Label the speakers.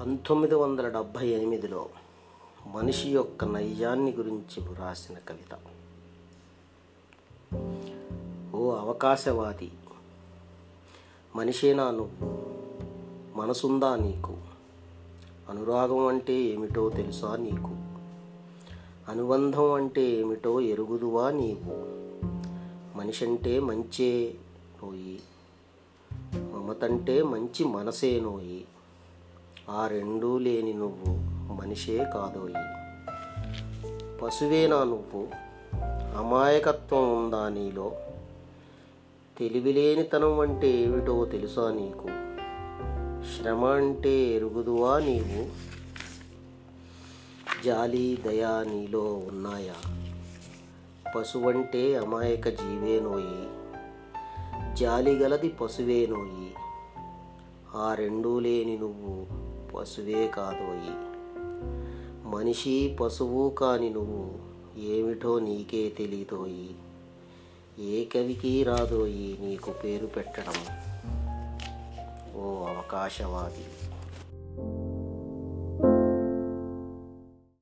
Speaker 1: పంతొమ్మిది వందల డెబ్భై ఎనిమిదిలో మనిషి యొక్క నైజాన్ని గురించి వ్రాసిన కవిత. ఓ అవకాశవాది మనిషేనా నువ్వు? మనసుందా నీకు? అనురాగం అంటే ఏమిటో తెలుసా నీకు? అనుబంధం అంటే ఏమిటో ఎరుగుదువా నీవు? మనిషంటే మంచే నోయి మమతంటే మంచి మనసే నోయి ఆ రెండూ లేని నువ్వు మనిషే కాదోయి. పశువేనా నువ్వు? అమాయకత్వం ఉందా నీలో? తెలివిలేనితనం అంటే ఏమిటో తెలుసా నీకు? శ్రమ అంటే ఎరుగుదువా నీవు? జాలి దయా నీలో ఉన్నాయా? పశువంటే అమాయక జీవేనోయి జాలి గలది పశువేనోయి ఆ రెండూ లేని నువ్వు పశువే కాదోయి. మనిషి పశువు కాని నువ్వు ఏమిటో నీకే తెలియదోయి ఏ కవికి రాదోయి నీకు పేరు పెట్టడం ఓ అవకాశవాది.